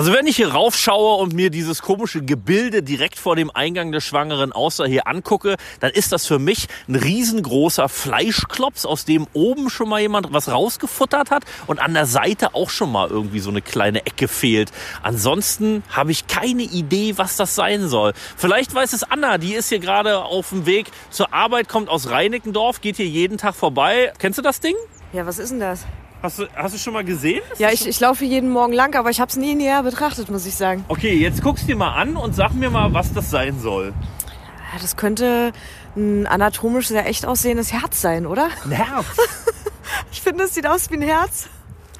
Also wenn ich hier raufschaue und mir dieses komische Gebilde direkt vor dem Eingang der schwangeren Außer hier angucke, dann ist das für mich ein riesengroßer Fleischklops, aus dem oben schon mal jemand was rausgefuttert hat und an der Seite auch schon mal irgendwie so eine kleine Ecke fehlt. Ansonsten habe ich keine Idee, was das sein soll. Vielleicht weiß es Anna, die ist hier gerade auf dem Weg zur Arbeit, kommt aus Reinickendorf, geht hier jeden Tag vorbei. Kennst du das Ding? Ja, was ist denn das? Hast du, hast du schon mal gesehen? Ist Ja, ich, ich laufe jeden Morgen lang, aber ich habe es nie näher betrachtet, muss ich sagen. Okay, jetzt guckst dir mal an und sag mir mal, was das sein soll. Ja, das könnte ein anatomisch sehr echt aussehendes Herz sein, oder? Ein Herz. Ich finde, es sieht aus wie ein Herz.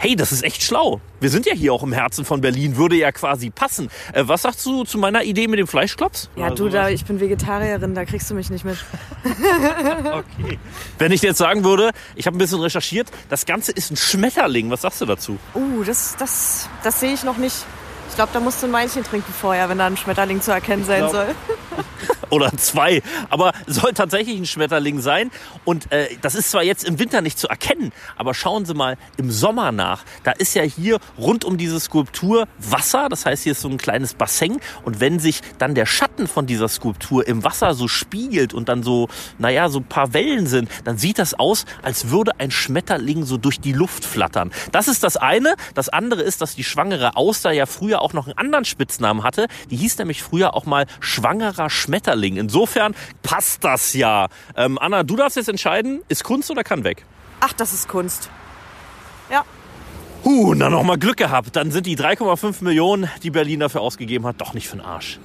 Hey, das ist echt schlau. Wir sind ja hier auch im Herzen von Berlin, würde ja quasi passen. Äh, was sagst du zu meiner Idee mit dem Fleischklops? Ja, du, da, ich bin Vegetarierin, da kriegst du mich nicht mit. Okay. Wenn ich jetzt sagen würde, ich habe ein bisschen recherchiert, das Ganze ist ein Schmetterling. Was sagst du dazu? Uh, das, das, das sehe ich noch nicht. Ich glaube, da musst du ein Weinchen trinken vorher, wenn da ein Schmetterling zu erkennen sein glaub- soll. Oder zwei. Aber soll tatsächlich ein Schmetterling sein. Und äh, das ist zwar jetzt im Winter nicht zu erkennen, aber schauen Sie mal im Sommer nach. Da ist ja hier rund um diese Skulptur Wasser. Das heißt, hier ist so ein kleines Bassin. Und wenn sich dann der Schatten von dieser Skulptur im Wasser so spiegelt und dann so, naja, so ein paar Wellen sind, dann sieht das aus, als würde ein Schmetterling so durch die Luft flattern. Das ist das eine. Das andere ist, dass die schwangere Auster ja früher auch noch einen anderen Spitznamen hatte. Die hieß nämlich früher auch mal schwangerer Schmetterling. Insofern passt das ja. Ähm, Anna, du darfst jetzt entscheiden, ist Kunst oder kann weg? Ach, das ist Kunst. Ja, Huh, na noch mal Glück gehabt. Dann sind die 3,5 Millionen, die Berlin dafür ausgegeben hat, doch nicht für den Arsch.